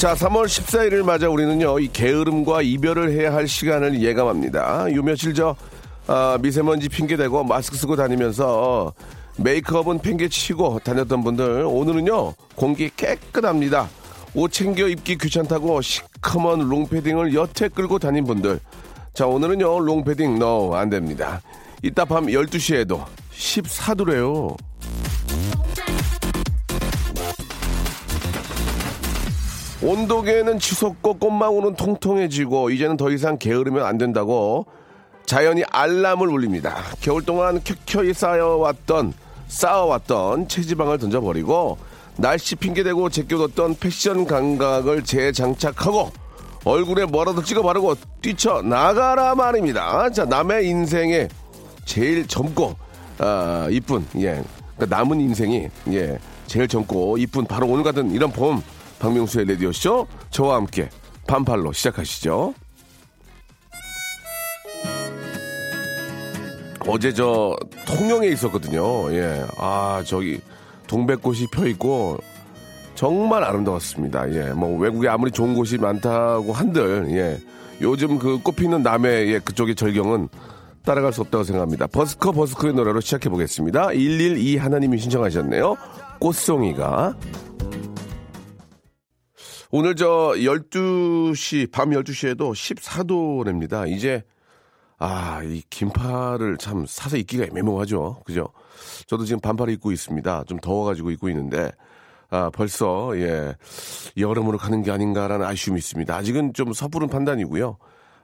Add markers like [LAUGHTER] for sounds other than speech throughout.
자 3월 14일을 맞아 우리는요 이 게으름과 이별을 해야 할 시간을 예감합니다 요 며칠 저 아, 미세먼지 핑계대고 마스크 쓰고 다니면서 메이크업은 핑계치고 다녔던 분들 오늘은요 공기 깨끗합니다 옷 챙겨 입기 귀찮다고 시커먼 롱패딩을 여태 끌고 다닌 분들. 자, 오늘은요, 롱패딩, no, 안 됩니다. 이따 밤 12시에도 14도래요. 온도계는 치솟고 꽃망울은 통통해지고 이제는 더 이상 게으르면 안 된다고 자연이 알람을 울립니다. 겨울 동안 켜켜이 쌓여왔던 쌓아왔던 체지방을 던져버리고 날씨 핑계대고 제껴뒀던 패션 감각을 재장착하고 얼굴에 뭐라도 찍어 바르고 뛰쳐 나가라 말입니다. 자 남의 인생에 제일 젊고 아, 이쁜 예 그러니까 남은 인생이 예 제일 젊고 이쁜 바로 오늘 같은 이런 봄 박명수의 레디오 쇼 저와 함께 반팔로 시작하시죠. 어제 저 통영에 있었거든요. 예. 아, 저기 동백꽃이 펴 있고 정말 아름다웠습니다. 예. 뭐 외국에 아무리 좋은 곳이 많다고 한들 예. 요즘 그 꽃피는 남해 예, 그쪽의 절경은 따라갈 수 없다고 생각합니다. 버스커 버스커의 노래로 시작해 보겠습니다. 112 하나님이 신청하셨네요. 꽃송이가 오늘 저 12시 밤 12시에도 14도랍니다. 이제 아, 이 긴팔을 참 사서 입기가 애매모하죠. 그죠? 저도 지금 반팔을 입고 있습니다. 좀 더워가지고 입고 있는데, 아, 벌써, 예, 여름으로 가는 게 아닌가라는 아쉬움이 있습니다. 아직은 좀 섣부른 판단이고요.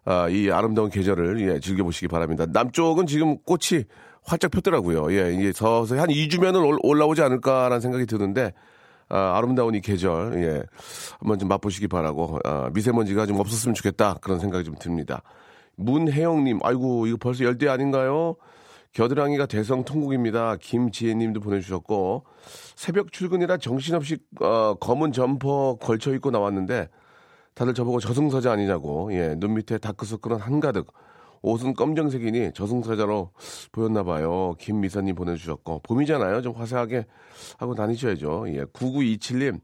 아, 이 아름다운 계절을, 예, 즐겨보시기 바랍니다. 남쪽은 지금 꽃이 활짝 폈더라고요. 예, 이게 서서히 한 2주면은 올라오지 않을까라는 생각이 드는데, 아, 아름다운 이 계절, 예, 한번 좀 맛보시기 바라고, 아, 미세먼지가 좀 없었으면 좋겠다. 그런 생각이 좀 듭니다. 문혜영님, 아이고, 이거 벌써 열대 아닌가요? 겨드랑이가 대성 통곡입니다. 김지혜님도 보내주셨고, 새벽 출근이라 정신없이, 어, 검은 점퍼 걸쳐 입고 나왔는데, 다들 저보고 저승사자 아니냐고, 예, 눈 밑에 다크서클은 한가득, 옷은 검정색이니 저승사자로 보였나 봐요. 김미사님 보내주셨고, 봄이잖아요. 좀 화사하게 하고 다니셔야죠. 예, 9927님,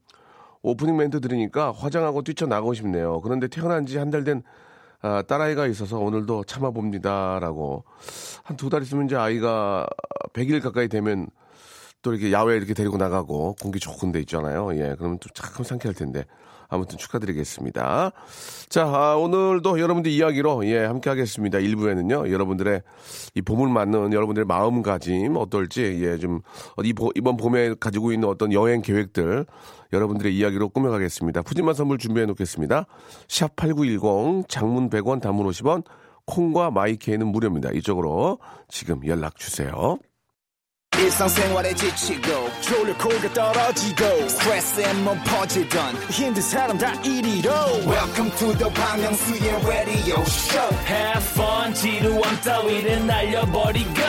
오프닝 멘트 들으니까 화장하고 뛰쳐나가고 싶네요. 그런데 태어난 지 한 달된 아, 딸아이가 있어서 오늘도 참아봅니다 라고 한 두 달 있으면 이제 아이가 100일 가까이 되면 또 이렇게 야외 이렇게 데리고 나가고 공기 좋은 데 있잖아요. 예, 그러면 또 참 상쾌할 텐데 아무튼 축하드리겠습니다. 자, 아, 오늘도 여러분들 이야기로 예, 함께 하겠습니다. 1부에는요. 여러분들의 이 봄을 맞는 여러분들의 마음가짐 어떨지 예, 좀 이번 봄에 가지고 있는 어떤 여행 계획들 여러분들의 이야기로 꾸며가겠습니다. 푸짐한 선물 준비해 놓겠습니다. 샵 8910 장문 100원 단문 50원 콩과 마이케이는 무료입니다. 이쪽으로 지금 연락 주세요. 지치고, 떨어지고, 퍼지던, welcome to the Bang Myung-soo's radio show. Have fun 지루함 따위를 날려버리고.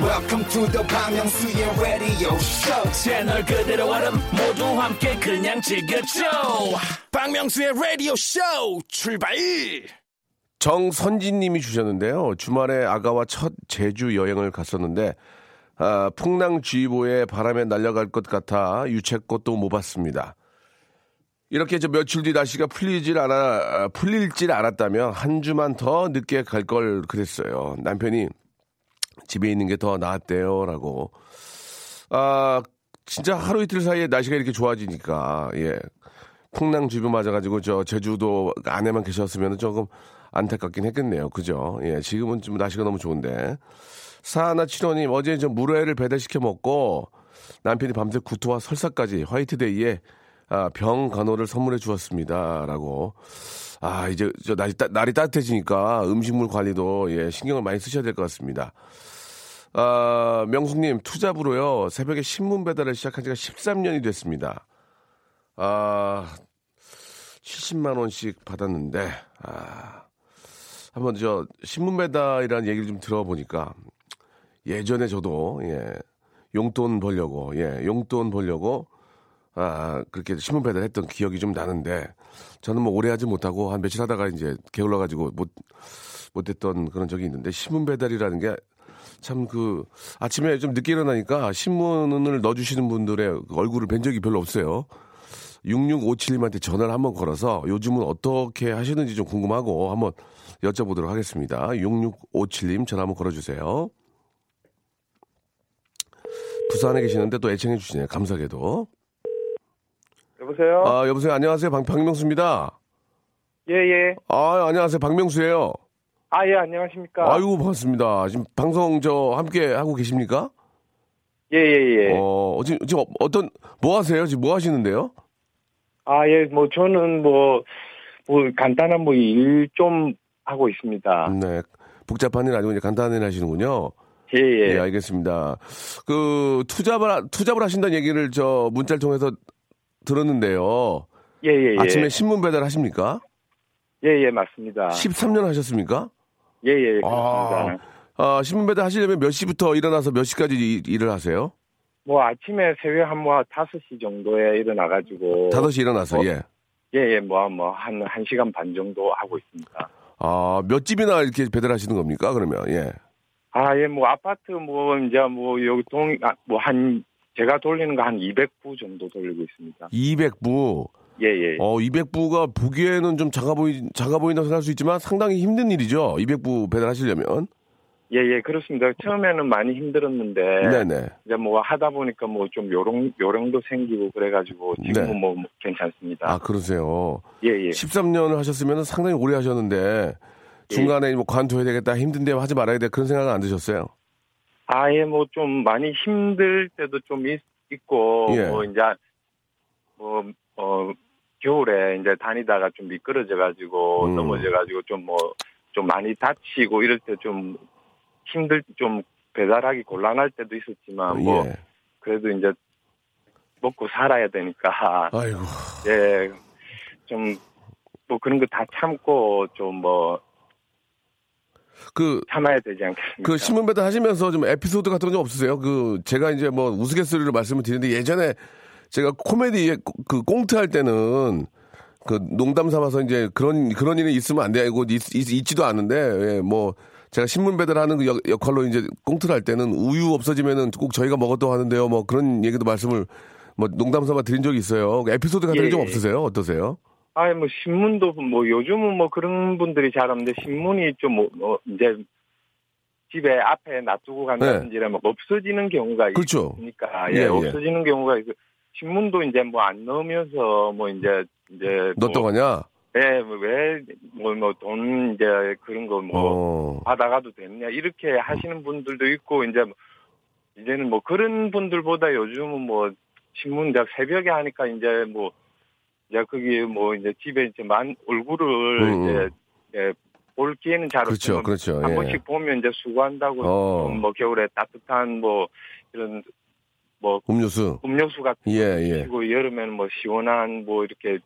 Welcome to the Bang Myung-soo's radio show. 채널 그대로 얼음 모두 함께 그냥 즐겨줘. 박명수의 라디오 쇼 출발! 정선진 님이 주셨는데요. 주말에 아가와 첫 제주 여행을 갔었는데 아, 풍랑주의보에 바람에 날려갈 것 같아 유채꽃도 못 봤습니다. 이렇게 저 며칠 뒤 날씨가 풀리질 않아, 풀릴질 알았다면 한 주만 더 늦게 갈 걸 그랬어요. 남편이 집에 있는 게 더 나았대요. 라고. 아, 진짜 하루 이틀 사이에 날씨가 이렇게 좋아지니까, 예. 풍랑주의보 맞아가지고 저 제주도 안에만 계셨으면 조금 안타깝긴 했겠네요. 그죠? 예. 지금은 좀 날씨가 너무 좋은데. 사하나 칠호님 어제 저 물회를 배달시켜 먹고 남편이 밤새 구토와 설사까지 화이트데이에 아, 병 간호를 선물해 주었습니다라고 아 이제 저 날이, 따, 날이 따뜻해지니까 음식물 관리도 예 신경을 많이 쓰셔야 될 것 같습니다. 아 명숙님 투잡으로요 새벽에 신문 배달을 시작한 지가 13년이 됐습니다. 아 70만 원씩 받았는데 아 한번 저 신문 배달이라는 얘기를 좀 들어보니까 예전에 저도 예 용돈 벌려고 예 용돈 벌려고 아 그렇게 신문 배달 했던 기억이 좀 나는데 저는 뭐 오래 하지 못하고 한 며칠 하다가 이제 게을러 가지고 못 못했던 그런 적이 있는데 신문 배달이라는 게 참 그 아침에 좀 늦게 일어나니까 신문을 넣어주시는 분들의 그 얼굴을 뵌 적이 별로 없어요. 6657님한테 전화를 한번 걸어서 요즘은 어떻게 하시는지 좀 궁금하고 한번 여쭤보도록 하겠습니다. 6657님 전화 한번 걸어주세요. 부산에 계시는데 또 애청해 주시네요. 감사하게도. 여보세요? 아, 여보세요. 안녕하세요. 박, 박명수입니다. 예, 예. 아, 안녕하세요. 박명수예요. 아, 예, 안녕하십니까? 아이고, 반갑습니다. 지금 방송 저 함께 하고 계십니까? 예, 예, 예. 어, 지금, 지금 어떤, 뭐 하세요? 지금 뭐 하시는데요? 아, 예, 뭐, 저는 뭐, 뭐, 간단한 뭐, 일 좀 하고 있습니다. 네. 복잡한 일 아니고 이제 간단한 일 하시는군요. 예, 예. 예, 알겠습니다. 그, 투잡을, 투잡을 하신다는 얘기를 저 문자를 통해서 들었는데요. 예, 예, 예. 아침에 신문 배달 하십니까? 예, 예, 맞습니다. 13년 하셨습니까? 예, 예, 아, 그렇습니다. 아, 신문 배달 하시려면 몇 시부터 일어나서 몇 시까지 이- 일을 하세요? 뭐, 아침에 새벽 한 뭐, 5시 정도에 일어나 가지고. 5시 일어나서, 어. 예. 예, 예, 뭐, 뭐, 한, 한 시간 반 정도 하고 있습니다. 아, 몇 집이나 이렇게 배달하시는 겁니까? 그러면, 예. 아, 예, 뭐, 아파트 뭐, 이제 뭐, 여기 동, 아, 뭐, 한, 제가 돌리는 거 한 200부 정도 돌리고 있습니다. 200부. 예, 예. 어, 200부가 보기에는 좀 작아 보이, 작아 보인다고 생각할 수 있지만 상당히 힘든 일이죠. 200부 배달하시려면. 예, 예, 그렇습니다. 처음에는 많이 힘들었는데. 네네. 이제 뭐 하다 보니까 뭐 좀 요령, 요령도 생기고 그래가지고 지금은 네. 뭐 괜찮습니다. 아, 그러세요. 예, 예. 13년을 하셨으면 상당히 오래 하셨는데 예. 중간에 뭐 관둬야 되겠다, 힘든데 하지 말아야 돼. 그런 생각은 안 드셨어요? 아예 뭐 좀 많이 힘들 때도 좀 있, 고 예. 뭐 이제 뭐, 어, 겨울에 이제 다니다가 좀 미끄러져가지고 음. 넘어져가지고 좀 뭐 좀 많이 다치고 이럴 때 좀 힘들, 좀 배달하기 곤란할 때도 있었지만 뭐 예. 그래도 이제 먹고 살아야 되니까 아이고. 예, 좀, 뭐 그런 거 다 참고 좀 뭐 그, 참아야 되지 않겠습니까? 그 신문 배달 하시면서 좀 에피소드 같은 건좀 없으세요? 그 제가 이제 뭐 우스갯소리로 말씀을 드리는데 예전에 제가 코미디 그 꽁트 할 때는 그 농담 삼아서 이제 그런 그런 일이 있으면 안 되고 있, 있, 지도 않은데 예, 뭐 제가 신문 배달하는 그 역, 역할로 이제 꽁트를 할 때는 우유 없어지면은 꼭 저희가 먹었다고 하는데요. 뭐 그런 얘기도 말씀을 뭐 농담 삼아 드린 적이 있어요. 그 에피소드 같은 게 예, 좀 예. 없으세요? 어떠세요? 아예 뭐 신문도 뭐 요즘은 뭐 그런 분들이 잘 없는데 신문이 좀 뭐, 뭐 이제 집에 앞에 놔두고 간다든지 이러면 없어지는 경우가 네. 그렇죠. 있으니까 예, 예, 예. 없어지는 경우가 있고 신문도 이제 뭐 안 넣으면서 뭐 이제 이제 넣었다고 하냐? 예왜뭐 돈 이제 그런 거뭐 어. 받아가도 되느냐 이렇게 하시는 분들도 있고 이제 뭐 이제는 뭐 그런 분들보다 요즘은 뭐 신문 이제 새벽에 하니까 이제 뭐 이제 거기 뭐 이제 집에 이제 만 얼굴을 음, 이제 예, 볼 기회는 잘 그렇죠, 없지만 그렇죠. 한 예. 번씩 보면 이제 수고한다고 어. 좀뭐 겨울에 따뜻한 뭐 이런 뭐 음료수. 음료수 같은 거 예, 예. 주시고 여름에는 뭐 시원한 뭐 이렇게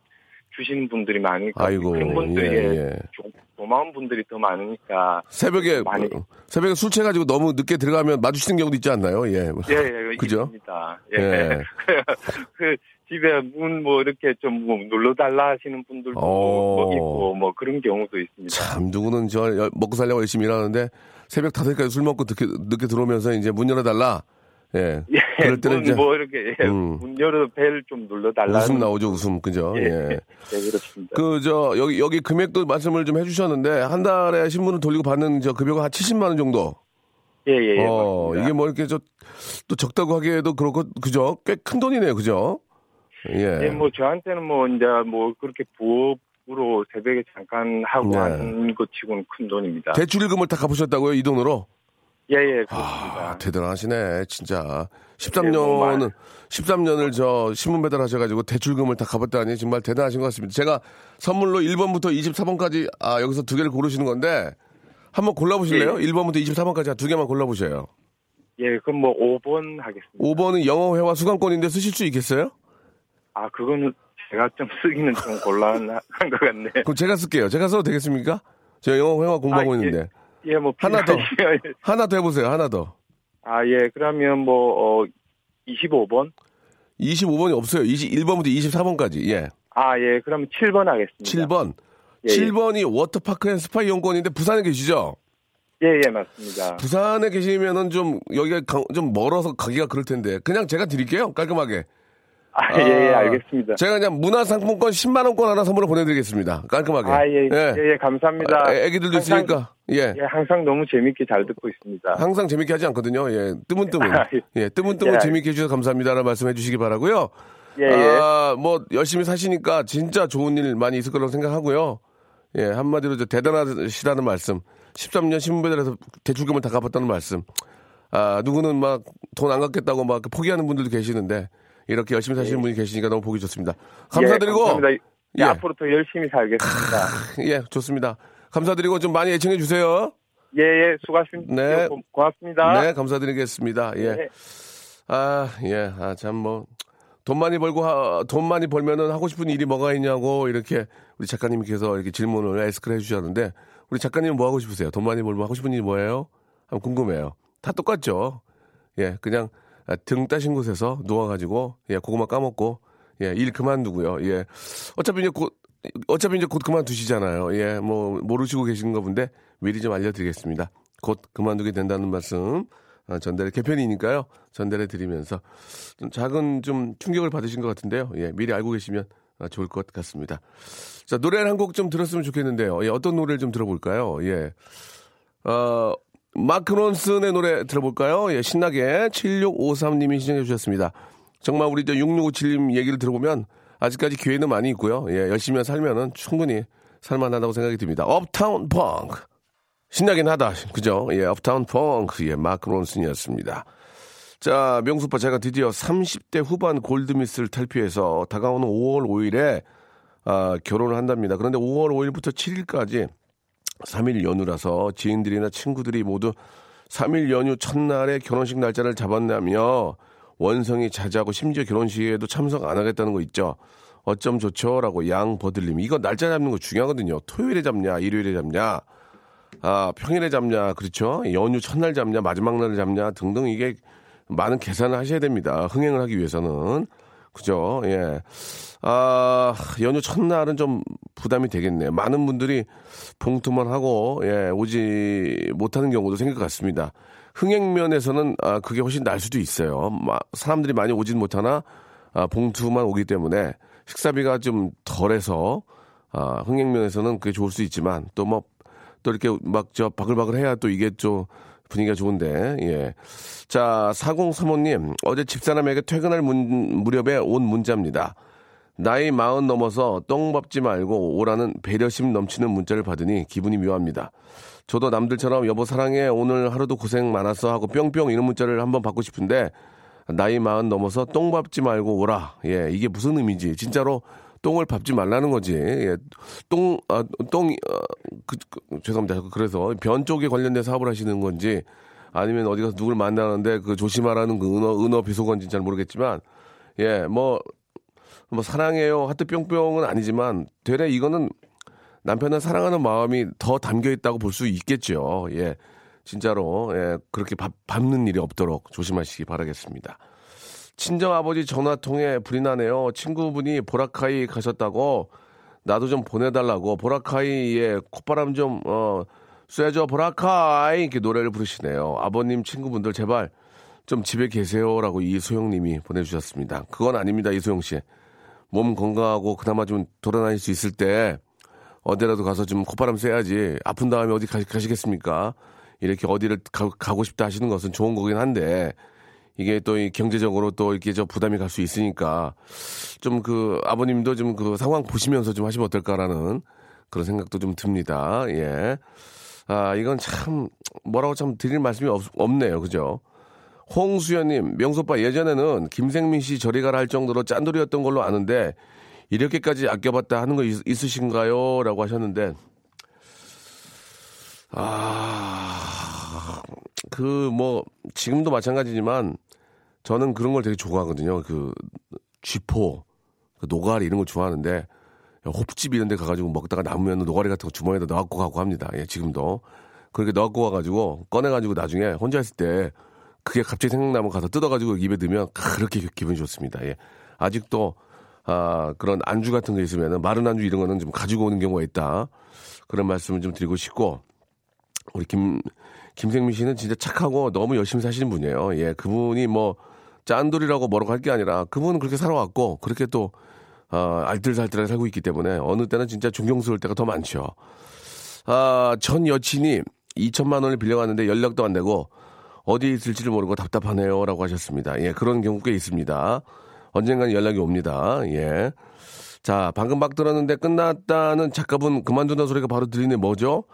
주시는 분들이 많으니까 아이고, 그런 분들이 예, 예. 좀 고마운 분들이 더 많으니까 새벽에 많이- 어, 새벽에 술 취해가지고 너무 늦게 들어가면 마주치는 경우도 있지 않나요? 예. 예, 예, [LAUGHS] 그죠? 있습니다. 예. 예. [LAUGHS] 그 집에 문 뭐 이렇게 좀뭐 눌러달라 하시는 분들도 어. 뭐 있고 뭐 그런 경우도 있습니다. 참 누구는 저 열- 먹고 살려고 열심히 일하는데 새벽 5시까지 술 먹고 늦게, 늦게 들어오면서 이제 문 열어 달라. 예. 예, 그럴 때는 문 이제 뭐 이렇게 예, 음. 문 열어 벨 좀 눌러 달라. 웃음 나오죠, 웃음. 그죠? 예. 예. 네, 그렇습니다. 그, 저, 여기, 여기 금액도 말씀을 좀 해 주셨는데, 한 달에 신문을 돌리고 받는 저 급여가 한 70만 원 정도. 예, 예, 예. 어, 맞습니다. 이게 뭐 이렇게 저, 또 적다고 하기에도 그렇고, 그죠? 꽤 큰 돈이네요, 그죠? 예. 예, 뭐 저한테는 뭐 이제 뭐 그렇게 부업으로 새벽에 잠깐 하고 네. 하는 것 치고는 큰 돈입니다. 대출금을 다 갚으셨다고요, 이 돈으로? 예, 예, 아, 그렇습니다. 대단하시네, 진짜. 네, 뭐 13년은, 말- 13년을 저 신문 배달하셔가지고 대출금을 다 갚았다니 정말 대단하신 것 같습니다. 제가 선물로 1번부터 24번까지, 아, 여기서 두 개를 고르시는 건데, 한번 골라보실래요? 예. 1번부터 24번까지 두 개만 골라보세요. 예, 그럼 뭐 5번 하겠습니다. 5번은 영어 회화 수강권인데 쓰실 수 있겠어요? 아, 그거는 제가 좀 쓰기는 좀 곤란한 것 같네요. 그럼 제가 쓸게요. 제가 써도 되겠습니까? 제가 영어 회화 공부하고 아, 예. 있는데. 예, 뭐 하나 더. 필요하시면- 하나 더 해보세요. 하나 더. 아, 예. 그러면 뭐 어, 25번? 25번이 없어요. 21번부터 24번까지. 예. 아, 예. 그러면 7번 하겠습니다. 7번. 예, 예. 7번이 워터파크 and 스파 이용권인데 부산에 계시죠? 예, 예, 맞습니다. 부산에 계시면은 좀 여기가 가- 좀 멀어서 가기가 그럴 텐데 그냥 제가 드릴게요. 깔끔하게. 아, 예, 예, 아, 알겠습니다. 제가 그냥 문화상품권 10만 원권 하나 선물로 보내드리겠습니다. 깔끔하게. 아, 예, 예, 예, 감사합니다. 아, 애기들도 항상- 있으니까. 예. 예, 항상 너무 재밌게 잘 듣고 있습니다. 항상 재밌게 하지 않거든요. 예. 뜨문뜨문. 아, 예. 예. 뜨문뜨문 예, 재밌게 해주셔서 감사합니다라는 말씀 해주시기 바라고요 예, 예. 아, 뭐, 열심히 사시니까 진짜 좋은 일 많이 있을 거라고 생각하고요. 예. 한마디로 저 대단하시다는 말씀. 13년 신분배달해서 대출금을 다 갚았다는 말씀. 아, 누구는 막 돈 안 갚겠다고 막 포기하는 분들도 계시는데 이렇게 열심히 사시는 분이 계시니까 너무 보기 좋습니다. 감사드리고. 예, 감사합니다. 예, 예. 앞으로 더 열심히 살겠습니다. 예, 좋습니다. 감사드리고 좀 많이 애청해 주세요. 예, 예, 수고하셨습니다. 네. 고, 고맙습니다. 네, 감사드리겠습니다. 예. 네. 아, 예. 아, 참 뭐. 돈 많이 벌고, 하- 돈 많이 벌면은 하고 싶은 일이 뭐가 있냐고 이렇게 우리 작가님께서 이렇게 질문을 에스크를 해주셨는데 우리 작가님은 뭐 하고 싶으세요? 돈 많이 벌면 하고 싶은 일이 뭐예요? 한번 궁금해요. 다 똑같죠? 예, 그냥 아, 등 따신 곳에서 누워가지고, 예, 고구마 까먹고, 예, 일 그만두고요. 예. 어차피 이제 곧, 어차피 이제 곧 그만두시잖아요. 예, 뭐, 모르시고 계신가 본데 미리 좀 알려드리겠습니다. 곧 그만두게 된다는 말씀 아, 전달해 개편이니까요. 전달해 드리면서 좀 작은 좀 충격을 받으신 것 같은데요. 예, 미리 알고 계시면 아, 좋을 것 같습니다. 자, 노래를 한 곡 좀 들었으면 좋겠는데요. 예, 어떤 노래를 좀 들어볼까요? 예. 어, 마크 론슨의 노래 들어볼까요? 예, 신나게 7653님이 신청해 주셨습니다. 정말 우리 저 6657님 얘기를 들어보면 아직까지 기회는 많이 있고요. 예, 열심히 살면은 충분히 살만하다고 생각이 듭니다. 업타운 펑크. 신나긴 하다. 그죠? 예, 업타운 펑크. 예, 마크 론슨이었습니다. 자, 명수빠 제가 드디어 30대 후반 골드미스를 탈피해서 다가오는 5월 5일에 아, 결혼을 한답니다. 그런데 5월 5일부터 7일까지 3일 연휴라서 지인들이나 친구들이 모두 3일 연휴 첫날에 결혼식 날짜를 잡았냐며 원성이 자자고 심지어 결혼식에도 참석 안 하겠다는 거 있죠. 어쩜 좋죠? 라고 양 버들님. 이거 날짜 잡는 거 중요하거든요. 토요일에 잡냐, 일요일에 잡냐, 아, 평일에 잡냐, 그렇죠. 연휴 첫날 잡냐, 마지막 날을 잡냐 등등 이게 많은 계산을 하셔야 됩니다. 흥행을 하기 위해서는. 그죠? 예. 아, 연휴 첫날은 좀 부담이 되겠네요. 많은 분들이 봉투만 하고, 예, 오지 못하는 경우도 생길 것 같습니다. 흥행면에서는, 아, 그게 훨씬 나을 수도 있어요. 마- 사람들이 많이 오진 못하나, 아, 봉투만 오기 때문에 식사비가 좀 덜해서, 아, 흥행면에서는 그게 좋을 수 있지만, 또 뭐, 또 이렇게 막 저 바글바글 해야 또 이게 좀 분위기가 좋은데, 예. 자, 4035님, 어제 집사람에게 퇴근할 문, 무렵에 온 문자입니다. 나이 마흔 넘어서 똥 밟지 말고 오라는 배려심 넘치는 문자를 받으니 기분이 묘합니다. 저도 남들처럼 여보 사랑해 오늘 하루도 고생 많았어 하고 뿅뿅 이런 문자를 한번 받고 싶은데 나이 마흔 넘어서 똥 밟지 말고 오라. 예, 이게 무슨 의미지? 진짜로 똥을 밟지 말라는 거지. 예, 똥, 아, 똥, 어, 그, 그, 죄송합니다. 그래서 변 쪽에 관련된 사업을 하시는 건지 아니면 어디 가서 누굴 만나는데 그 조심하라는 그 은어, 은어 비속어인지 잘 모르겠지만 예, 뭐, 뭐 사랑해요 하트 뿅뿅은 아니지만 되레 이거는 남편을 사랑하는 마음이 더 담겨 있다고 볼 수 있겠죠. 예. 진짜로 예, 그렇게 밥, 밟는 일이 없도록 조심하시기 바라겠습니다. 친정 아버지 전화 통해 불이 나네요. 친구분이 보라카이 가셨다고 나도 좀 보내달라고 보라카이에 콧바람 좀 어, 쐬줘 보라카이 이렇게 노래를 부르시네요. 아버님 친구분들 제발 좀 집에 계세요라고 이소영님이 보내주셨습니다. 그건 아닙니다 이소영 씨. 몸 건강하고 그나마 좀 돌아다닐 수 있을 때 어디라도 가서 좀 콧바람 쐬야지. 아픈 다음에 어디 가, 가시겠습니까? 이렇게 어디를 가, 고 싶다 하시는 것은 좋은 거긴 한데 이게 또 이 경제적으로 또 이렇게 저 부담이 갈 수 있으니까 좀 그 아버님도 좀 그 상황 보시면서 좀 하시면 어떨까라는 그런 생각도 좀 듭니다. 예. 아, 이건 참 뭐라고 참 드릴 말씀이 없, 없네요. 그죠? 홍수연님, 명소빠 예전에는 김생민 씨 저리 가라 할 정도로 짠돌이였던 걸로 아는데 이렇게까지 아껴봤다 하는 거 있, 있으신가요? 라고 하셨는데, 아, 그 뭐, 지금도 마찬가지지만 저는 그런 걸 되게 좋아하거든요. 그, 쥐포, 그 노가리 이런 거 좋아하는데 호프집 이런 데 가가지고 먹다가 남으면 노가리 같은 거 주머니에다 넣고 가고 합니다. 예, 지금도. 그렇게 넣고 와가지고 꺼내가지고 나중에 혼자 있을 때 그게 갑자기 생각나면 가서 뜯어가지고 입에 넣으면 그렇게 기분이 좋습니다. 예. 아직도 아, 그런 안주 같은 거 있으면은 마른 안주 이런 거는 좀 가지고 오는 경우가 있다. 그런 말씀을 좀 드리고 싶고 우리 김 김생민 씨는 진짜 착하고 너무 열심히 사시는 분이에요. 예, 그분이 뭐 짠돌이라고 뭐라고 할 게 아니라 그분은 그렇게 살아왔고 그렇게 또 어, 알뜰살뜰하게 살고 있기 때문에 어느 때는 진짜 존경스러울 때가 더 많죠. 아, 전 여친이 2천만 원을 빌려갔는데 연락도 안 되고 어디에 있을지를 모르고 답답하네요라고 하셨습니다. 예, 그런 경우 꽤 있습니다. 언젠간 연락이 옵니다. 예. 자, 방금 막 들었는데 끝났다는 작가분 그만둔다는 소리가 바로 들리네 뭐죠?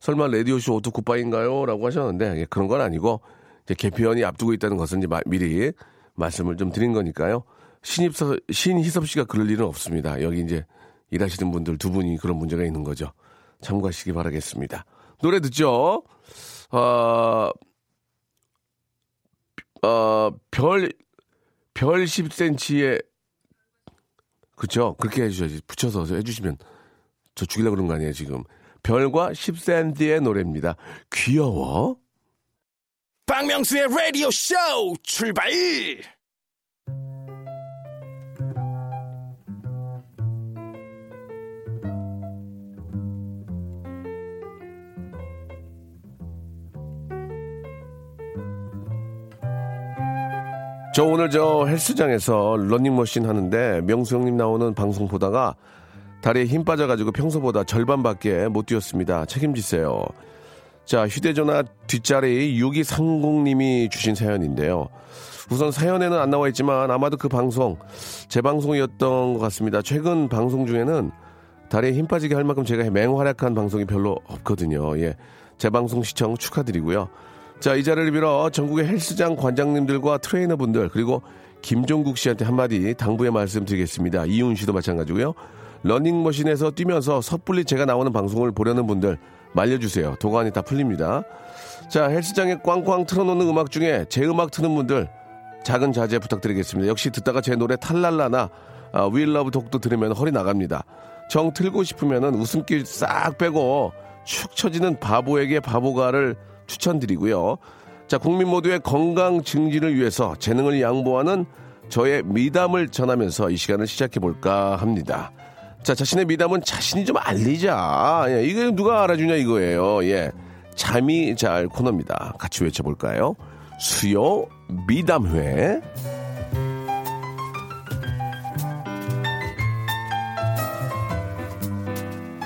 설마 라디오쇼도 굿바인가요? 라고 하셨는데 예, 그런 건 아니고 이제 개편이 앞두고 있다는 것은 이제 마, 미리 말씀을 좀 드린 거니까요. 신입서, 신희섭 씨가 그럴 일은 없습니다. 여기 이제 일하시는 분들 두 분이 그런 문제가 있는 거죠. 참고하시기 바라겠습니다. 노래 듣죠? 어, 어, 별, 별 10cm의, 그쵸? 그렇게 해주셔야지. 붙여서 해주시면 저 죽이려고 그런 거 아니에요, 지금. 별과 10cm의 노래입니다. 귀여워. 박명수의 라디오 쇼 출발! 저 오늘 저 헬스장에서 런닝머신 하는데 명수 형님 나오는 방송 보다가 다리에 힘 빠져가지고 평소보다 절반밖에 못 뛰었습니다. 책임지세요. 자, 휴대전화 뒷자리 6230님이 주신 사연인데요. 우선 사연에는 안 나와 있지만 아마도 그 방송, 제 방송이었던 것 같습니다. 최근 방송 중에는 다리에 힘 빠지게 할 만큼 제가 맹활약한 방송이 별로 없거든요. 예. 제 방송 시청 축하드리고요. 자, 이 자리를 빌어 전국의 헬스장 관장님들과 트레이너분들 그리고 김종국 씨한테 한마디 당부의 말씀 드리겠습니다. 이윤 씨도 마찬가지고요. 러닝머신에서 뛰면서 섣불리 제가 나오는 방송을 보려는 분들 말려주세요. 도가니 다 풀립니다. 자, 헬스장에 꽝꽝 틀어놓는 음악 중에 제 음악 트는 분들 작은 자제 부탁드리겠습니다. 역시 듣다가 제 노래 탈랄라나 아, We Love 독도 들으면 허리 나갑니다. 정 틀고 싶으면은 웃음기 싹 빼고 축 처지는 바보에게 바보가를 추천드리고요. 자, 국민 모두의 건강 증진을 위해서 재능을 양보하는 저의 미담을 전하면서 이 시간을 시작해 볼까 합니다. 자, 자신의 미담은 자신이 좀 알리자. 예, 이게 누가 알아주냐 이거예요. 예. 잠이 잘 코너입니다. 같이 외쳐볼까요? 수요 미담회.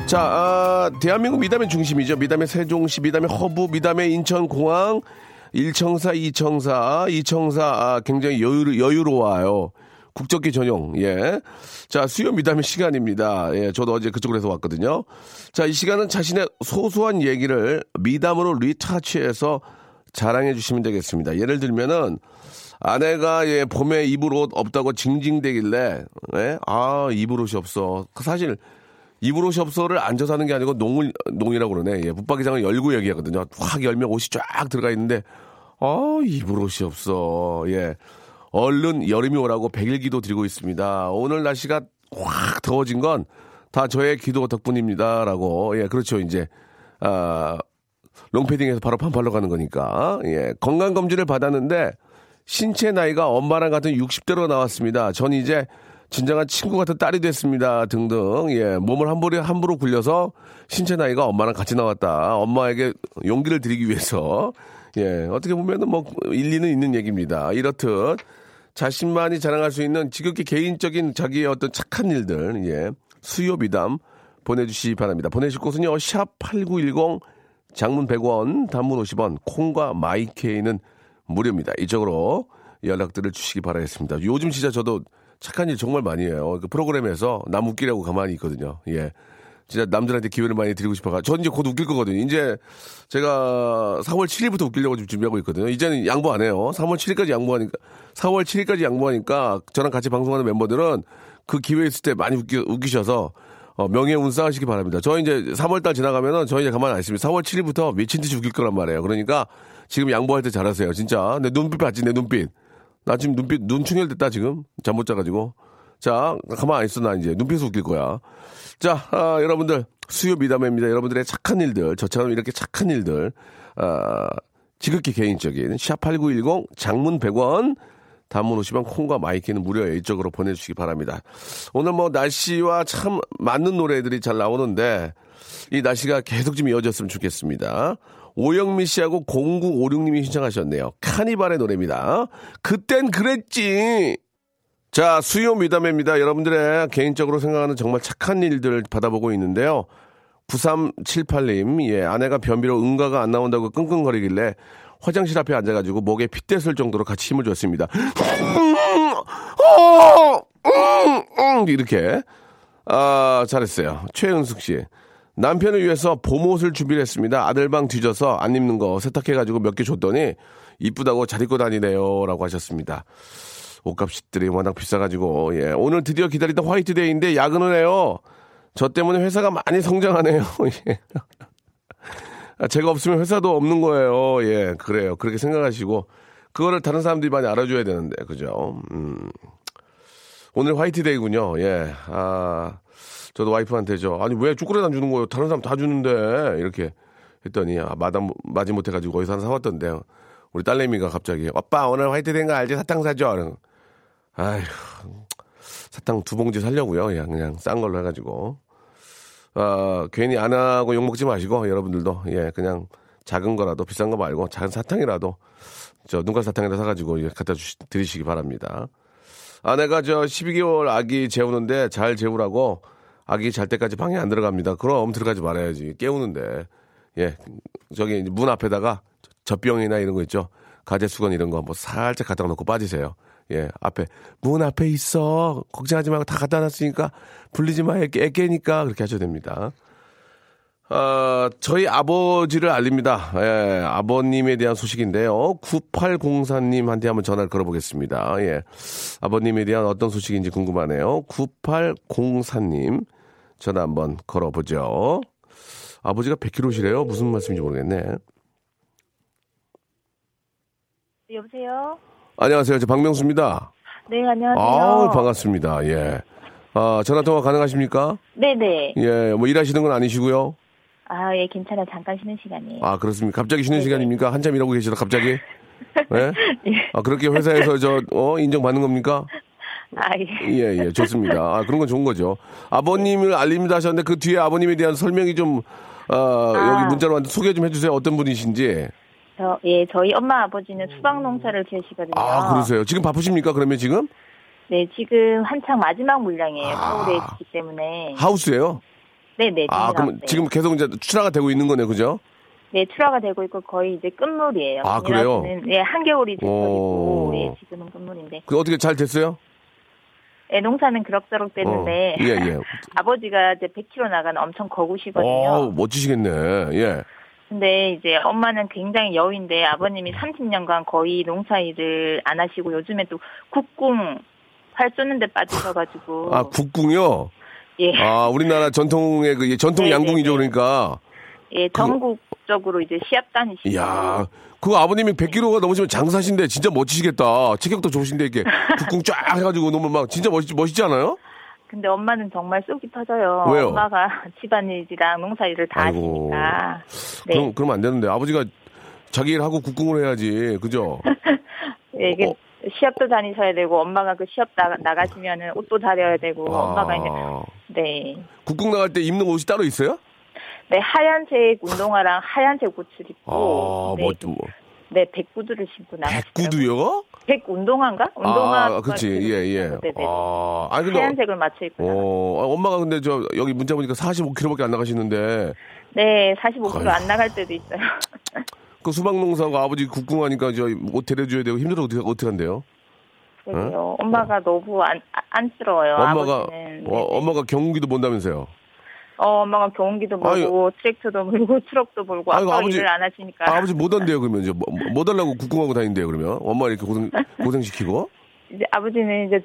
자, 아, 대한민국 미담의 중심이죠. 미담의 세종시, 미담의 허브, 미담의 인천공항, 일청사, 이청사, 이청사, 아, 굉장히 여유, 여유로워요. 국적기 전용, 예. 자, 수요 미담의 시간입니다. 예, 저도 어제 그쪽으로 해서 왔거든요. 자, 이 시간은 자신의 소소한 얘기를 미담으로 retouch해서 자랑해 주시면 되겠습니다. 예를 들면은, 아내가 예, 봄에 입을 옷 없다고 징징대길래, 예? 아, 입을 옷이 없어. 사실, 입을 옷이 없어를 앉아서 하는 게 아니고 농을, 농이라고 그러네. 예, 붙박이장을 열고 얘기하거든요. 확 열면 옷이 쫙 들어가 있는데, 아, 입을 옷이 없어. 예. 얼른 여름이 오라고 백일 기도 드리고 있습니다. 오늘 날씨가 확 더워진 건 다 저의 기도 덕분입니다 라고 예 그렇죠 이제 아 롱패딩에서 바로 반팔로 가는 거니까 예 건강 검진을 받았는데 신체 나이가 엄마랑 같은 60대로 나왔습니다. 전 이제 진정한 친구 같은 딸이 됐습니다. 등등 예 몸을 함부로 함부로 굴려서 신체 나이가 엄마랑 같이 나왔다. 엄마에게 용기를 드리기 위해서 예 어떻게 보면은 뭐 일리는 있는 얘기입니다. 이렇듯 자신만이 자랑할 수 있는 지극히 개인적인 자기의 어떤 착한 일들, 예. 수요 미담 보내주시기 바랍니다. 보내실 곳은요, 샵8910 장문 100원, 단문 50원, 콩과 마이케이는 무료입니다. 이쪽으로 연락들을 주시기 바라겠습니다. 요즘 진짜 저도 착한 일 정말 많이 해요. 그 프로그램에서 남 웃기려고 가만히 있거든요. 예. 진짜 남들한테 기회를 많이 드리고 싶어가. 전 이제 곧 웃길 거거든요. 이제 제가 4월 7일부터 웃기려고 지금 준비하고 있거든요. 이제는 양보 안 해요. 3월 7일까지 양보하니까 4월 7일까지 양보하니까 저랑 같이 방송하는 멤버들은 그 기회 있을 때 많이 웃기, 웃기셔서 어, 명예운 쌓으시기 바랍니다. 저 이제 3월달 지나가면은 저희 이제 가만히 안 있습니다. 4월 7일부터 미친 듯이 웃길 거란 말이에요. 그러니까 지금 양보할 때 잘하세요. 진짜 내 눈빛 봤지 내 눈빛. 나 지금 눈빛 눈 충혈됐다 지금 잠 못 자가지고 자, 가만 안 있어, 나 이제. 눈빛이 웃길 거야. 자, 아, 여러분들, 수요 미담입니다. 여러분들의 착한 일들, 저처럼 이렇게 착한 일들, 아, 지극히 개인적인, 샵8910, 장문 100원, 단문 50원, 콩과 마이K는 무료에 이쪽으로 보내주시기 바랍니다. 오늘 뭐 날씨와 참 맞는 노래들이 잘 나오는데, 이 날씨가 계속 좀 이어졌으면 좋겠습니다. 오영미 씨하고 0956님이 신청하셨네요. 카니발의 노래입니다. 그땐 그랬지. 자, 수요 미담입니다. 여러분들의 개인적으로 생각하는 정말 착한 일들 받아보고 있는데요. 9378님, 예, 아내가 변비로 응가가 안 나온다고 끙끙거리길래 화장실 앞에 앉아가지고 목에 핏대 쓸 정도로 같이 힘을 줬습니다. 이렇게. 아, 잘했어요. 최은숙 씨. 남편을 위해서 봄옷을 준비를 했습니다. 아들방 뒤져서 안 입는 거 세탁해가지고 몇 개 줬더니 이쁘다고 잘 입고 다니네요. 라고 하셨습니다. 옷값들이 워낙 비싸가지고, 예. 오늘 드디어 기다리던 화이트데이인데 야근을 해요. 저 때문에 회사가 많이 성장하네요. [LAUGHS] 예. 아, 제가 없으면 회사도 없는 거예요. 예, 그래요. 그렇게 생각하시고, 그거를 다른 사람들이 많이 알아줘야 되는데, 그죠? 음. 오늘 화이트데이군요. 예. 아, 저도 와이프한테죠. 아니, 왜 초콜릿 안 주는 거예요? 다른 사람 다 주는데. 이렇게 했더니, 아, 마담, 마지 못해가지고 어디서 하나 사왔던데. 우리 딸내미가 갑자기, 오빠, 오늘 화이트데이인 거 알지? 사탕 사줘. 아휴, 사탕 두 봉지 살려고요. 그냥, 그냥 싼 걸로 해가지고. 어, 괜히 안 하고 욕 먹지 마시고, 여러분들도. 예, 그냥 작은 거라도 비싼 거 말고 작은 사탕이라도 저 눈깔 사탕에다 사가지고 예, 갖다 주시, 드리시기 바랍니다. 아내가 저 12개월 아기 재우는데 잘 재우라고 아기 잘 때까지 방에 안 들어갑니다. 그럼 들어가지 말아야지. 깨우는데. 예, 저기 문 앞에다가 젖병이나 이런 거 있죠. 가재 수건 이런 거뭐 살짝 갖다 놓고 빠지세요. 예, 앞에 문 앞에 있어. 걱정하지 말고 다 갖다 놨으니까 불리지 마. 애깨, 애깨니까 그렇게 하셔야 됩니다. 어, 저희 아버지를 알립니다. 예, 아버님에 대한 소식인데요. 9804님한테 한번 전화를 걸어보겠습니다. 예. 아버님에 대한 어떤 소식인지 궁금하네요. 9804님 전화 한번 걸어보죠. 아버지가 100kg시래요? 무슨 말씀인지 모르겠네. 여보세요? 안녕하세요. 저 박명수입니다. 네, 안녕하세요. 아 반갑습니다. 예. 아, 전화 통화 가능하십니까? 네 네. 예, 뭐 일하시는 건 아니시고요. 아, 예, 괜찮아. 잠깐 쉬는 시간이에요. 아, 그렇습니까? 갑자기 쉬는 네네. 시간입니까? 한참 일하고 계시다 갑자기? [LAUGHS] 예? 예. 아, 그렇게 회사에서 저, 어, 인정받는 겁니까? 아, 예. 예, 예, 좋습니다. 아, 그런 건 좋은 거죠. 아버님을 알립니다 하셨는데 그 뒤에 아버님에 대한 설명이 좀, 어, 아. 여기 문자로 소개 좀 해주세요. 어떤 분이신지. 저, 예, 저희 엄마 아버지는 수박 농사를 지으시거든요. 아, 그러세요. 지금 바쁘십니까? 그러면 지금? 네, 지금 한창 마지막 물량이에요. 아. 서울에 있기 때문에. 하우스예요 네 네. 아, 그럼 비닐하우스예요. 지금 계속 이제 출하가 되고 있는 거네요. 그죠? 네, 출하가 되고 있고 거의 이제 끝물이에요. 아, 그래요? 비닐하우스는, 예, 한겨울이 오. 돼버리고, 예, 지금은 끝물인데. 그 어떻게 잘 됐어요? 예, 농사는 그럭저럭 됐는데. 어, 예, 예. [LAUGHS] 아버지가 이제 100kg 나가는 엄청 거구시거든요. 어, 멋지시겠네. 예. 근데 이제 엄마는 굉장히 여인데 아버님이 30년간 거의 농사 일을 안 하시고 요즘에 또 국궁 활 쏘는 데 빠지셔가지고 아, 국궁요? 예, 아, 우리나라 전통의 그 전통 네, 양궁이죠, 네, 네. 그러니까. 예 전국적으로 이제 시합 다니시고 이야, 그 아버님이 100kg가 넘으시면 장사신데 진짜 멋지시겠다. 체격도 좋으신데 이렇게 국궁 쫙 해가지고 너무 막 진짜 멋있, 멋있지 않아요? 근데 엄마는 정말 쏙이 터져요. 왜요? 엄마가 [LAUGHS] 집안일이랑 농사 일을 다 아이고. 하시니까. 네. 그럼, 그러면 안 되는데. 아버지가 자기 일하고 국궁을 해야지. 그죠? [LAUGHS] 예, 이게 어. 시합도 다니셔야 되고 엄마가 그 시합 나, 나가시면은 옷도 다려야 되고 아. 엄마가 이제 네. 국궁 나갈 때 입는 옷이 따로 있어요? 네, 하얀색 운동화랑 하얀색 옷을 입고 아, 네, 뭐, 뭐. 네, 백구두를 신고 나가시더라고요. 백구두요? 백 운동화인가? 운동화. 아, 그치. 예, 예. 네네. 아, 아니, 근데. 하얀색을 맞춰 입고. 어, 아, 엄마가 근데 저, 여기 문자 보니까 45km밖에 안 나가시는데, 네, 45kg 아이고. 안 나갈 때도 있어요. [LAUGHS] 그 수박농사고 아버지 국궁하니까 저, 옷 데려줘야 되고 힘들어 어떻게, 어떻게 한대요? 그래요. 엄마가 너무 안, 아- 안쓰러워요. 엄마가. 어, 네네. 엄마가 경기도 본다면서요? 어, 엄마가 경운기도 몰고, 트랙터도 몰고, 트럭도 몰고, 아이고, 아빠 아버지- 일을 안 하시니까. 아, 아버지 못 한대요, 그러면 이제. 뭐, 뭐 달라고 국궁하고 다닌대요, 그러면? 엄마 이렇게 고생, [LAUGHS] 고생시키고? 이제 아버지는 이제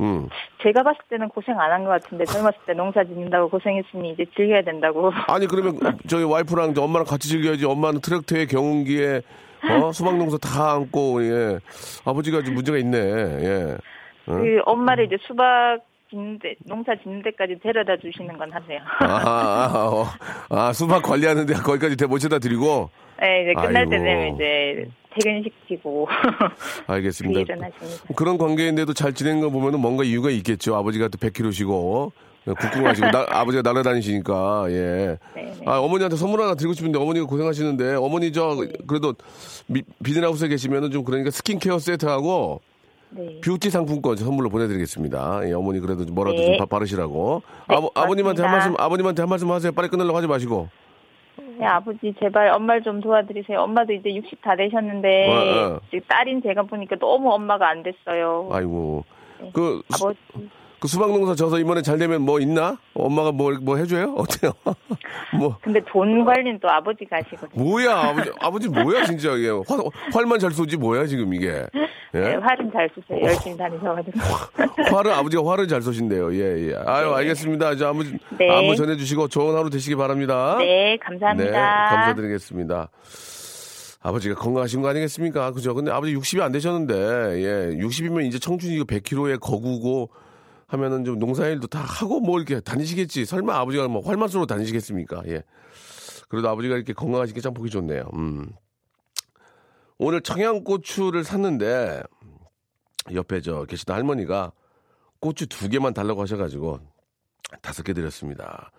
음. 제가 봤을 때는 고생 안 한 것 같은데 젊었을 때 농사 짓는다고 고생했으니 이제 즐겨야 된다고. [LAUGHS] 아니, 그러면 저희 와이프랑 저 엄마랑 같이 즐겨야지. 엄마는 트랙터에 경운기에, 어, [LAUGHS] 수박농사 다 안고, 예. 아버지가 좀 문제가 있네, 예. 응? 그 엄마를 이제 수박 짓는 데 농사 짓는 데까지 데려다 주시는 건 하세요. 아, 아, 아, 어. 아, 수박 관리하는데 거기까지 대 모셔다 드리고. 네, 이제 끝날 아이고. 때 되면 이제 퇴근시키고 [LAUGHS] 그 알겠습니다. 하십니다. 그런 관계인데도 잘 지내는 거 보면은 뭔가 이유가 있겠죠. 아버지가 또 100kg시고 국궁하시고 [LAUGHS] 나- 아버지가 날아다니시니까 예. 네, 네. 아 어머니한테 선물 하나 드리고 싶은데 어머니가 고생하시는데 어머니 저 그래도 미- 비닐하우스에 계시면은 좀 그러니까 스킨케어 세트하고 네. 뷰티 상품권 선물로 보내드리겠습니다. 예, 어머니 그래도 좀 뭐라도 네. 좀 바- 바르시라고. 네, 아버, 아버님한테 한. 말씀 아버님한테 한 말씀 하세요. 빨리 끝내려고 하지 마시고. 네, 아버지 제발 엄마를 좀 도와드리세요. 엄마도 이제 60 다 되셨는데 어, 어. 지금 딸인 제가 보니까 너무 엄마가 안 됐어요. 아이고 네. 그 수- 아버지 그 수박 농사 져서 이번에 잘 되면 뭐 있나? 엄마가 뭘 뭐 해줘요? [LAUGHS] 어때요? 뭐 근데 돈 관리는 또 아버지가 하시거든요. 뭐야 [LAUGHS] 아버지 아버지 뭐야 진짜 이게 활, 활만 잘 쏘지 뭐야 지금 이게 예? 네, 활은 잘 쓰세요. 열심히 다니셔가지고. [LAUGHS] 활을 아버지가 활을 잘 쏘신대요 예 예 아유 알겠습니다 이제 아무 네. 아무 전해주시고 좋은 하루 되시기 바랍니다 네, 감사합니다. 네, 감사드리겠습니다 아버지가 건강하신 거 아니겠습니까 그죠 근데 아버지 60이 안 되셨는데 예 60이면 이제 청춘이고 100kg의 거구고 하면은 좀 농사일도 다 하고 뭐 이렇게 다니시겠지. 설마 아버지가 뭐 쏘러 다니시겠습니까? 예. 그래도 아버지가 이렇게 건강하신 게 참 보기 좋네요. 음. 오늘 청양고추를 샀는데 옆에 저 계시던 할머니가 고추 두 개만 달라고 하셔가지고 다섯 개 드렸습니다.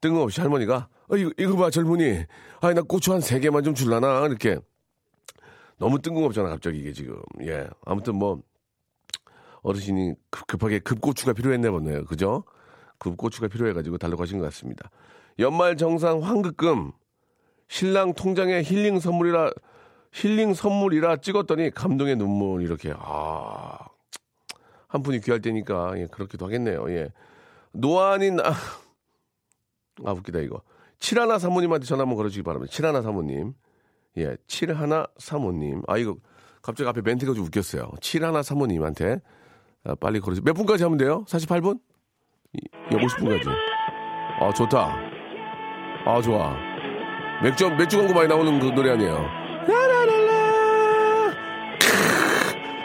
뜬금없이 할머니가 어, 이거, 이거 봐 젊은이. 아니 나 고추 한 세 개만 좀 줄라나? 이렇게. 너무 뜬금없잖아 갑자기 이게 지금. 예. 아무튼 뭐 어르신이 급- 급하게 급고추가 필요했나 보네요 그죠 급고추가 필요해가지고 달라고 하신 것 같습니다 연말 정산 환급금 신랑 통장에 힐링 선물이라 힐링 선물이라 찍었더니 감동의 눈물 이렇게 아. 한 분이 귀할 때니까 예, 그렇기도 하겠네요. 예. 노안인 아, 아 웃기다 이거. 칠하나 사모님한테 전화 한번 걸어주기 바랍니다. 칠하나 사모님. 예, 칠하나 사모님. 아 이거 갑자기 앞에 멘트가 좀 웃겼어요. 칠하나 사모님한테 아, 빨리 걸어주. 몇 분까지 하면 돼요? 48분? 예, 50분까지. 아 좋다. 아 좋아. 맥주 맥주 광고 많이 나오는 그 노래 아니에요. 라라라라.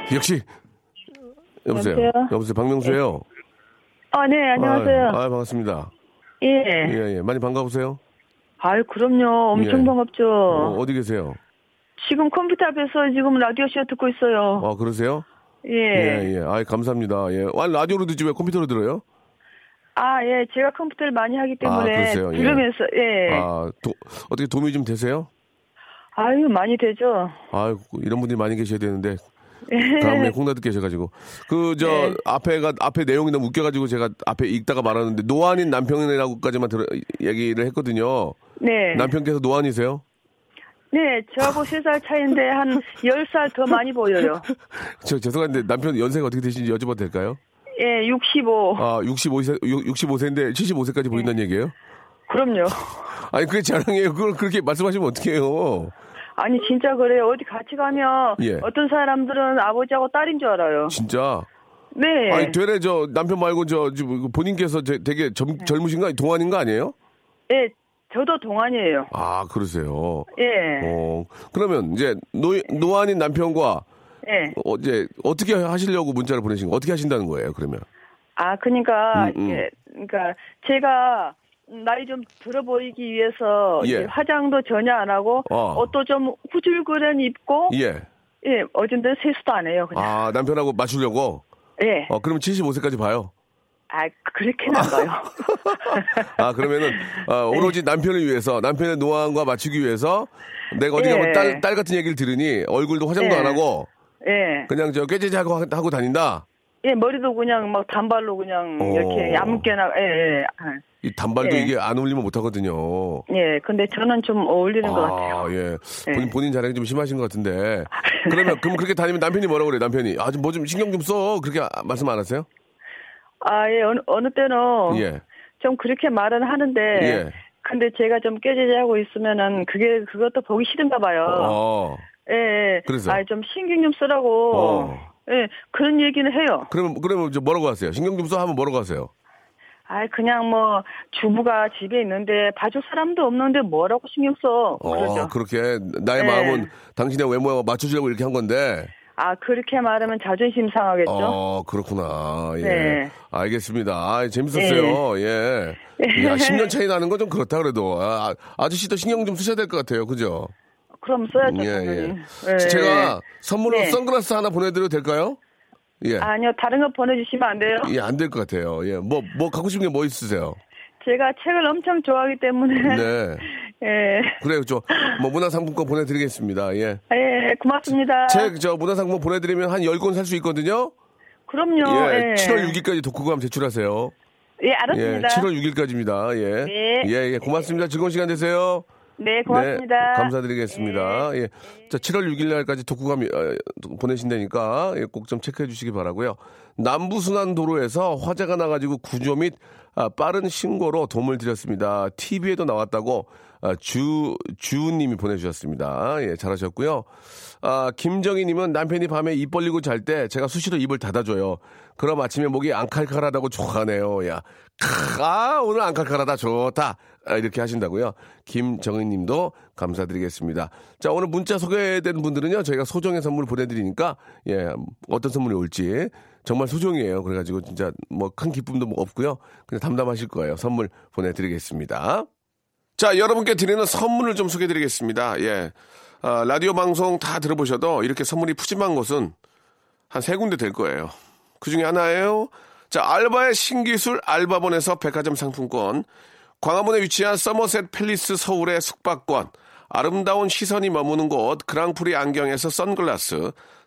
크. 역시 여보세요. 여보세요? 여보세요. 박명수예요. 아, 네, 안녕하세요. 아, 반갑습니다. 예. 예, 예. 많이 반가우세요? 아유, 그럼요. 엄청 예. 반갑죠. 어, 어디 계세요? 지금 컴퓨터 앞에서 지금 라디오 쇼 듣고 있어요. 아, 그러세요? 예. 예, 예. 아, 감사합니다. 예. 아, 라디오로 듣지 왜 컴퓨터로 들어요? 아, 예. 제가 컴퓨터를 많이 하기 아, 때문에 그러세요? 예. 들으면서, 예. 아, 도, 어떻게 도움이 좀 되세요? 아유, 많이 되죠. 아, 이런 분들이 많이 계셔야 되는데. 다음에 콩나듯 계셔가지고 그저 네. 앞에가 앞에 내용이 너무 웃겨가지고 제가 앞에 읽다가 말하는데 노안인 남편이라고까지만 들어 얘기를 했거든요. 네. 남편께서 노안이세요? 네, 저하고 3살 차이인데 한 10살 더 많이 보여요. [LAUGHS] 저 죄송한데 남편 연세가 어떻게 되시는지 여쭤봐도 될까요? 예, 65. 아 65세 65세인데 75세까지 보인다는 네. 얘기예요? 그럼요. [LAUGHS] 아니 그게 자랑이에요. 그걸 그렇게 말씀하시면 어떡해요? 아니, 진짜 그래요. 어디 같이 가면 예. 어떤 사람들은 아버지하고 딸인 줄 알아요. 진짜. 네. 아니 되레 저 남편 말고 저 지금 본인께서 제- 되게 젊, 네. 젊으신가 동안인 거 아니에요? 예, 저도 동안이에요. 아 그러세요. 예. 어 그러면 이제 노 노안인 남편과 예. 어, 이제 어떻게 하시려고 문자를 보내신 거 어떻게 하신다는 거예요? 그러면 아, 그러니까 음, 음. 이게 그러니까 제가 나이 좀 들어 보이기 위해서 예. 화장도 전혀 안 하고 어. 옷도 좀 후줄그런 입고 예. 예, 어쩐든 세수도 안 해요, 그냥. 아 남편하고 맞추려고. 예. 어 그러면 75세까지 봐요. 아, 그렇게는 안 봐요. 아 그러면은 아, 오로지 남편을 위해서 남편의 노안과 맞추기 위해서 내가 어디 가면 예. 딸, 딸 같은 얘기를 들으니 얼굴도 화장도 예. 안 하고 예. 그냥 저 하- 하고 다닌다. 예, 머리도 그냥 막 단발로 그냥 어. 이렇게 얇게 나 예, 예. 아, 이 단발도 예. 이게 안 어울리면 못 하거든요. 예, 근데 저는 좀 어울리는 것 같아요. 아, 예. 예. 본인, 본인 자랑이 좀 심하신 것 같은데. 그러면, 그럼 그렇게 다니면 남편이 뭐라고 그래요, 남편이? 아, 좀 뭐 좀 신경 좀 써. 그렇게 아- 말씀 안 하세요? 아, 예, 어느, 어느 때는 예. 좀 그렇게 말은 하는데 예. 근데 제가 좀 깨지지하고 있으면은 그게 그것도 보기 싫은가 봐요. 어. 예, 예. 그래서? 아, 좀 신경 좀 쓰라고. 어. 예, 그런 얘기는 해요. 그러면, 그러면 이제 뭐라고 하세요? 신경 좀 써 하면 뭐라고 하세요? 아, 그냥 뭐 주부가 집에 있는데 봐줄 사람도 없는데 뭐라고 신경 써. 그러죠. 어, 그렇게 나의 예. 마음은 당신의 외모와 맞춰주려고 이렇게 한 건데. 아, 그렇게 말하면 자존심 상하겠죠? 어, 그렇구나. 예. 네. 알겠습니다. 아, 재밌었어요. 예. 야, 10년 [LAUGHS] 차이 나는 건 좀 그렇다 그래도. 아, 아저씨도 신경 좀 쓰셔야 될 것 같아요. 그죠? 그럼 써야죠, 예, 당연히. 예. 네. 제가 선물로 네. 선글라스 하나 보내드려도 될까요? 예. 아니요, 다른 거 보내주시면 안 돼요? 예, 안 될 것 같아요. 예. 뭐, 뭐, 갖고 싶은 게 뭐 있으세요? 제가 책을 엄청 좋아하기 때문에. 네. [LAUGHS] 예. 그래요. 저, 뭐, 문화상품권 보내드리겠습니다. 예. 예, 고맙습니다. 책, 저, 문화상품권 보내드리면 한 10권 살 수 있거든요? 그럼요. 예. 예. 7월 6일까지 독후감 제출하세요. 예, 예. 알았습니다. 7월 6일까지입니다. 예. 네. 예, 예. 고맙습니다. 즐거운 시간 되세요. 네, 고맙습니다. 네, 감사드리겠습니다. 예. 자, 7월 6일 날까지 독후감 어, 보내신다니까 예, 꼭좀 체크해 주시기 바라고요. 남부순환도로에서 화재가 나가지고 구조 및 아, 빠른 신고로 도움을 드렸습니다. TV에도 나왔다고 아, 주 주우님이 보내주셨습니다. 예, 잘하셨고요. 아, 김정희님은 남편이 밤에 입 벌리고 잘 때 제가 수시로 입을 닫아줘요. 그럼 아침에 목이 안 칼칼하다고 좋아하네요. 야, 크, 아 오늘 안 칼칼하다 좋다. 아, 이렇게 하신다고요. 김정희 님도 감사드리겠습니다. 자 오늘 문자 소개된 분들은요 저희가 소정의 선물 보내드리니까 예 어떤 선물이 올지 정말 소정이에요. 그래가지고 진짜 뭐 큰 기쁨도 뭐 없고요. 그냥 담담하실 거예요. 선물 보내드리겠습니다. 자, 여러분께 드리는 선물을 좀 소개해드리겠습니다. 예. 아, 라디오 방송 다 들어보셔도 이렇게 선물이 푸짐한 곳은 한 세 군데 될 거예요. 그 중에 하나예요. 자, 알바의 신기술 알바본에서 백화점 상품권, 광화문에 위치한 서머셋 팰리스 서울의 숙박권, 아름다운 시선이 머무는 곳 그랑프리 안경에서 선글라스,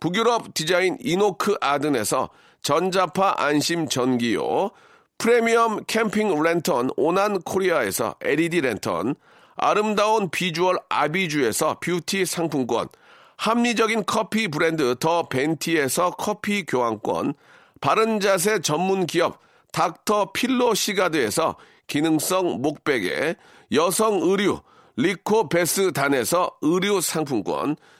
북유럽 디자인 이노크 아든에서 전자파 안심 전기요, 프리미엄 캠핑 랜턴 오난 코리아에서 LED 랜턴, 아름다운 비주얼 아비주에서 뷰티 상품권, 합리적인 커피 브랜드 더 벤티에서 커피 교환권, 바른 자세 전문 기업 닥터 필로 시가드에서 기능성 목베개, 여성 의류 리코 베스 단에서 의류 상품권,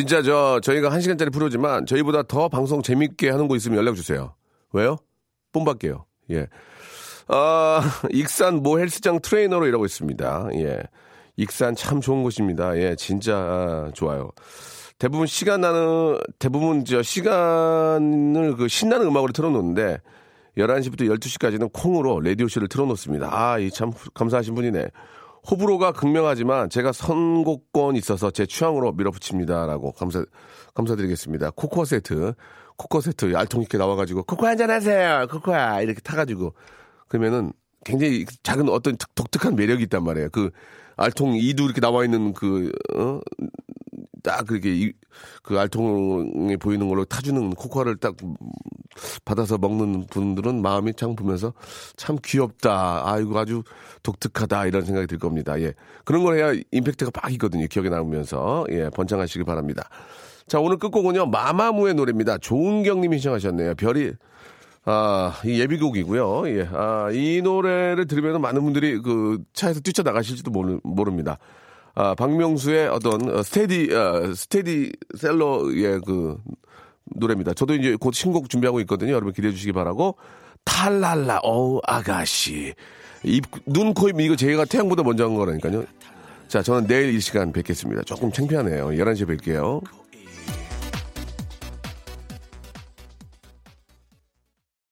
진짜 저 저희가 한 시간짜리 프로지만 저희보다 더 방송 재밌게 하는 거 있으면 연락 주세요. 왜요? 뽐받게요. 예. 아, [LAUGHS] 익산 모 헬스장 트레이너로 일하고 있습니다. 예. 익산 참 좋은 곳입니다. 예, 진짜 아, 좋아요. 대부분 시간 나는 대부분 저 시간을 그 신나는 음악으로 틀어놓는데 11시부터 12시까지는 콩으로 라디오쇼를 틀어놓습니다. 아, 이 참 감사하신 분이네. 호불호가 극명하지만 제가 선곡권 있어서 제 취향으로 밀어붙입니다라고 감사 감사드리겠습니다. 코코아 세트, 코코아 세트 알통 있게 나와가지고 코코 한잔 하세요, 코코아 이렇게 타가지고 그러면은 굉장히 작은 어떤 특- 독특한 매력이 있단 말이에요. 그 알통 이도 이렇게 나와 있는 그 어? 딱 그렇게 이, 그 알통에 보이는 걸로 타주는 코코아를 딱 받아서 먹는 분들은 마음이 참 보면서 참 귀엽다. 아이고 아주 독특하다 이런 생각이 들 겁니다. 예. 그런 걸 해야 임팩트가 빡 있거든요. 기억에 남으면서 예, 번창하시길 바랍니다. 자, 오늘 끝곡은요. 마마무의 노래입니다. 조은경 님이 신청하셨네요. 별이 아, 이 예비곡이고요. 예. 아, 이 노래를 들으면 많은 분들이 그 차에서 뛰쳐나가실지도 모르, 모릅니다. 아, 박명수의 어떤 어, 스테디, 어, 스테디 셀러의 그 노래입니다. 저도 이제 곧 신곡 준비하고 있거든요. 여러분 기대해 주시기 바라고. 탈랄라, 어우, 아가씨. 입, 눈, 코, 입, 이거 제가 태양보다 먼저 한 거라니까요. 자, 저는 내일 이 시간 뵙겠습니다. 조금 창피하네요. 11시에 뵐게요.